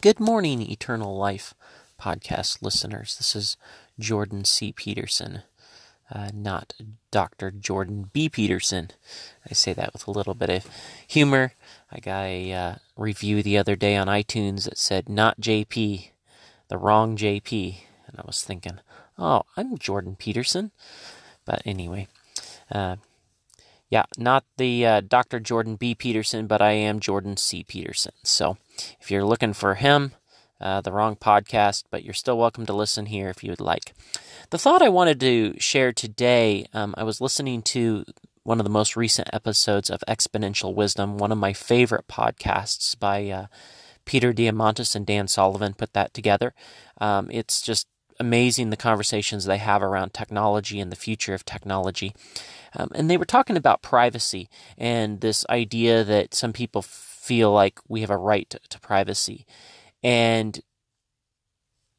Good morning, Eternal Life podcast listeners. This is Jordan C. Peterson, uh, not Dr. Jordan B. Peterson. I say that with a little bit of humor. I got a uh, review the other day on iTunes that said, not JP, the wrong JP. And I was thinking, oh, I'm Jordan Peterson. But anyway, uh, yeah, not the uh, Dr. Jordan B. Peterson, but I am Jordan C. Peterson. So if you're looking for him, uh, the wrong podcast, but you're still welcome to listen here if you would like. The thought I wanted to share today, um, I was listening to one of the most recent episodes of Exponential Wisdom, one of my favorite podcasts by uh, Peter Diamandis and Dan Sullivan put that together. Um, it's just amazing the conversations they have around technology and the future of technology. Um, and they were talking about privacy and this idea that some people feel like we have a right to, to privacy. And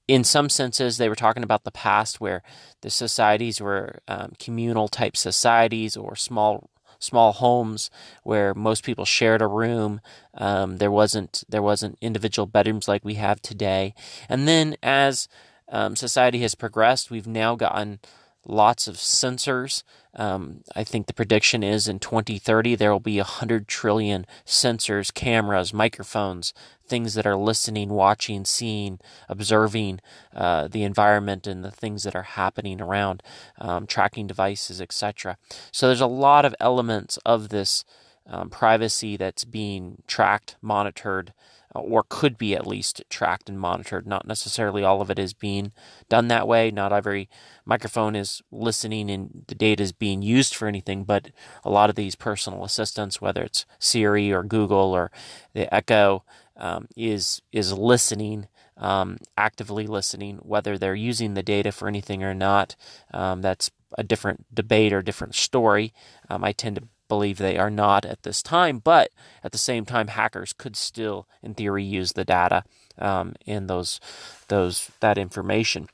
in some senses, they were talking about the past where the societies were um, communal type societies or small small homes where most people shared a room. Um, there wasn't there wasn't individual bedrooms like we have today. And then as um, society has progressed, we've now gotten lots of sensors. Um, I think the prediction is in 2030 there will be 100 trillion sensors, cameras, microphones, things that are listening, watching, seeing, observing uh, the environment and the things that are happening around, um, tracking devices, etc. So there's a lot of elements of this um, privacy that's being tracked, monitored, or could be at least tracked and monitored. Not necessarily all of it is being done that way. Not every microphone is listening and the data is being used for anything, but a lot of these personal assistants, whether it's Siri or Google or the Echo, um, is is listening. Um, actively listening, whether they're using the data for anything or not, um, that's a different debate or different story. Um, I tend to believe they are not at this time, but at the same time, hackers could still, in theory, use the data um, in those those that information.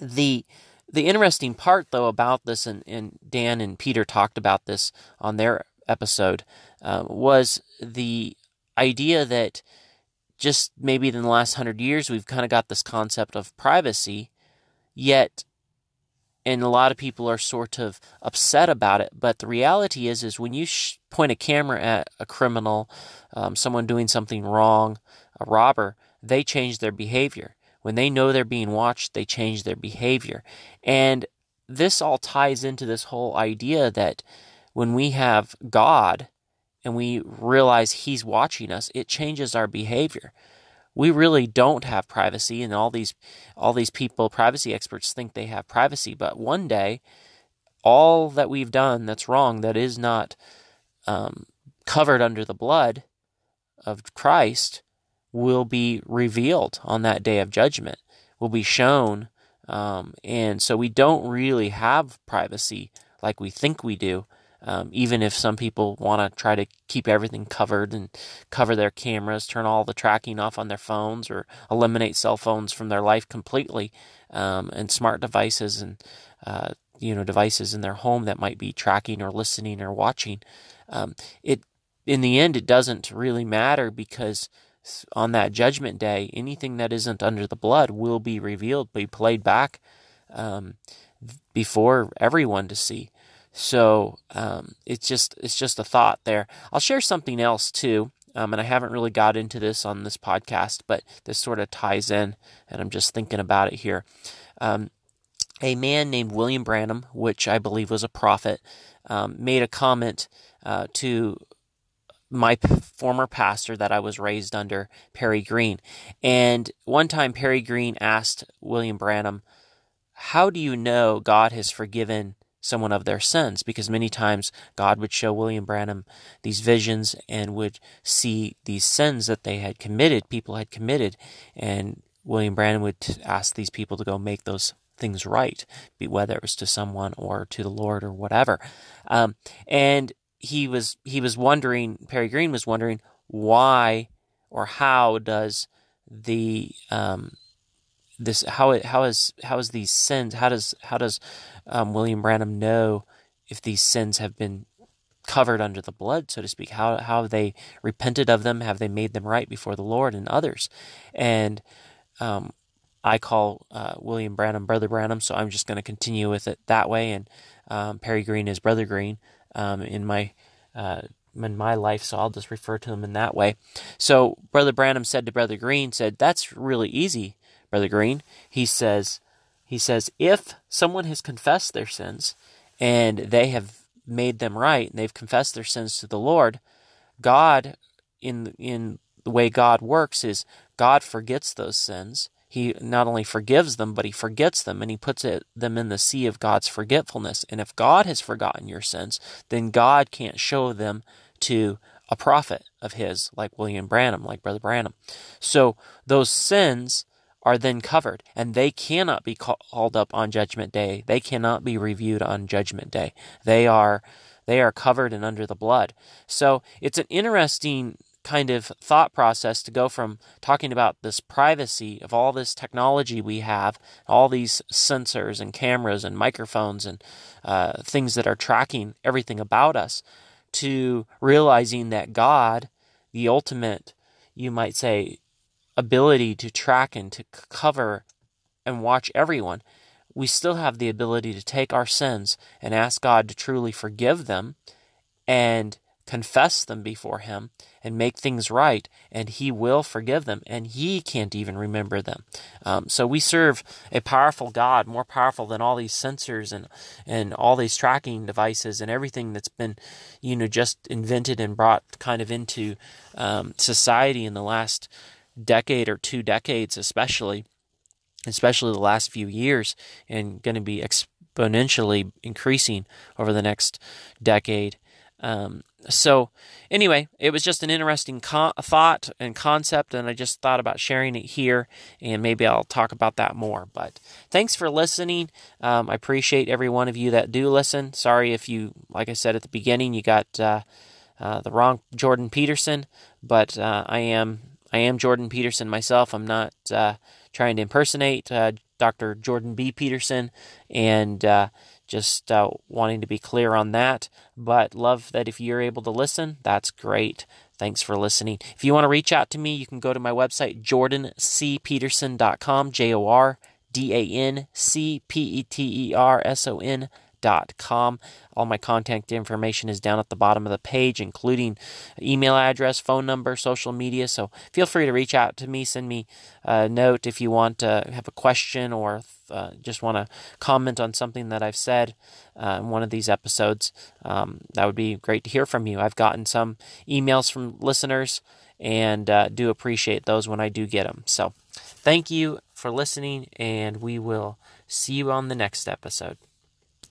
The the interesting part, though, about this, and, and Dan and Peter talked about this on their episode, uh, was the idea that just maybe in the last hundred years we've kind of got this concept of privacy, yet and a lot of people are sort of upset about it. But the reality is, is when you sh- point a camera at a criminal, um, someone doing something wrong, a robber, they change their behavior. When they know they're being watched, they change their behavior. And this all ties into this whole idea that when we have God and we realize He's watching us, it changes our behavior we really don't have privacy and all these all these people privacy experts think they have privacy but one day all that we've done that's wrong that is not um, covered under the blood of christ will be revealed on that day of judgment will be shown um, and so we don't really have privacy like we think we do um, even if some people want to try to keep everything covered and cover their cameras, turn all the tracking off on their phones, or eliminate cell phones from their life completely, um, and smart devices and uh, you know devices in their home that might be tracking or listening or watching. Um, it in the end, it doesn't really matter because on that judgment day, anything that isn't under the blood will be revealed, be played back um, before everyone to see. So um, it's just it's just a thought there. I'll share something else too, um, and I haven't really got into this on this podcast, but this sort of ties in, and I'm just thinking about it here. Um, a man named William Branham, which I believe was a prophet, um, made a comment uh, to my p- former pastor that I was raised under, Perry Green. And one time, Perry Green asked William Branham, How do you know God has forgiven someone of their sins because many times God would show William Branham these visions and would see these sins that they had committed, people had committed, and William Branham would ask these people to go make those things right, whether it was to someone or to the Lord or whatever. Um, and he was he was wondering, Perry Green was wondering why or how does the um, this how it how is how is these sins how does how does um, William Branham know if these sins have been covered under the blood, so to speak? How, how have they repented of them? Have they made them right before the Lord and others? And um, I call uh, William Branham Brother Branham, so I'm just going to continue with it that way. And um, Perry Green is Brother Green um, in my uh, in my life, so I'll just refer to him in that way. So Brother Branham said to Brother Green, said, "That's really easy, Brother Green." He says, he says, if someone has confessed their sins and they have made them right and they've confessed their sins to the Lord, God, in in the way God works, is God forgets those sins. He not only forgives them, but he forgets them and he puts it, them in the sea of God's forgetfulness. And if God has forgotten your sins, then God can't show them to a prophet of his, like William Branham, like Brother Branham. So those sins are then covered, and they cannot be called up on Judgment Day. They cannot be reviewed on Judgment Day. They are they are covered and under the blood. So it's an interesting kind of thought process to go from talking about this privacy of all this technology we have, all these sensors and cameras and microphones and uh, things that are tracking everything about us, to realizing that God, the ultimate, you might say, ability to track and to cover and watch everyone, we still have the ability to take our sins and ask God to truly forgive them and confess them before Him and make things right, and He will forgive them, and He can't even remember them. Um, so we serve a powerful God, more powerful than all these sensors and and all these tracking devices and everything that's been, you know, just invented and brought kind of into um, society in the last decade or two decades, especially, especially the last few years, and going to be exponentially increasing over the next decade. Um, so, anyway, it was just an interesting thought and concept, and I just thought about sharing it here, and maybe I'll talk about that more. But thanks for listening. Um, I appreciate every one of you that do listen. Sorry if you, like I said at the beginning, you got uh, uh, the wrong Jordan Peterson, but uh, I am I am Jordan Peterson myself. I'm not uh, trying to impersonate uh, Dr. Jordan B. Peterson and uh, just uh, wanting to be clear on that. But love that if you're able to listen, that's great. Thanks for listening. If you want to reach out to me, you can go to my website, jordancpeterson.com, J O R D A N C P E T E R S O N com. All my contact information is down at the bottom of the page, including email address, phone number, social media. So feel free to reach out to me, send me a note if you want to have a question or uh, just want to comment on something that I've said uh, in one of these episodes. Um, that would be great to hear from you. I've gotten some emails from listeners and uh, do appreciate those when I do get them. So thank you for listening, and we will see you on the next episode.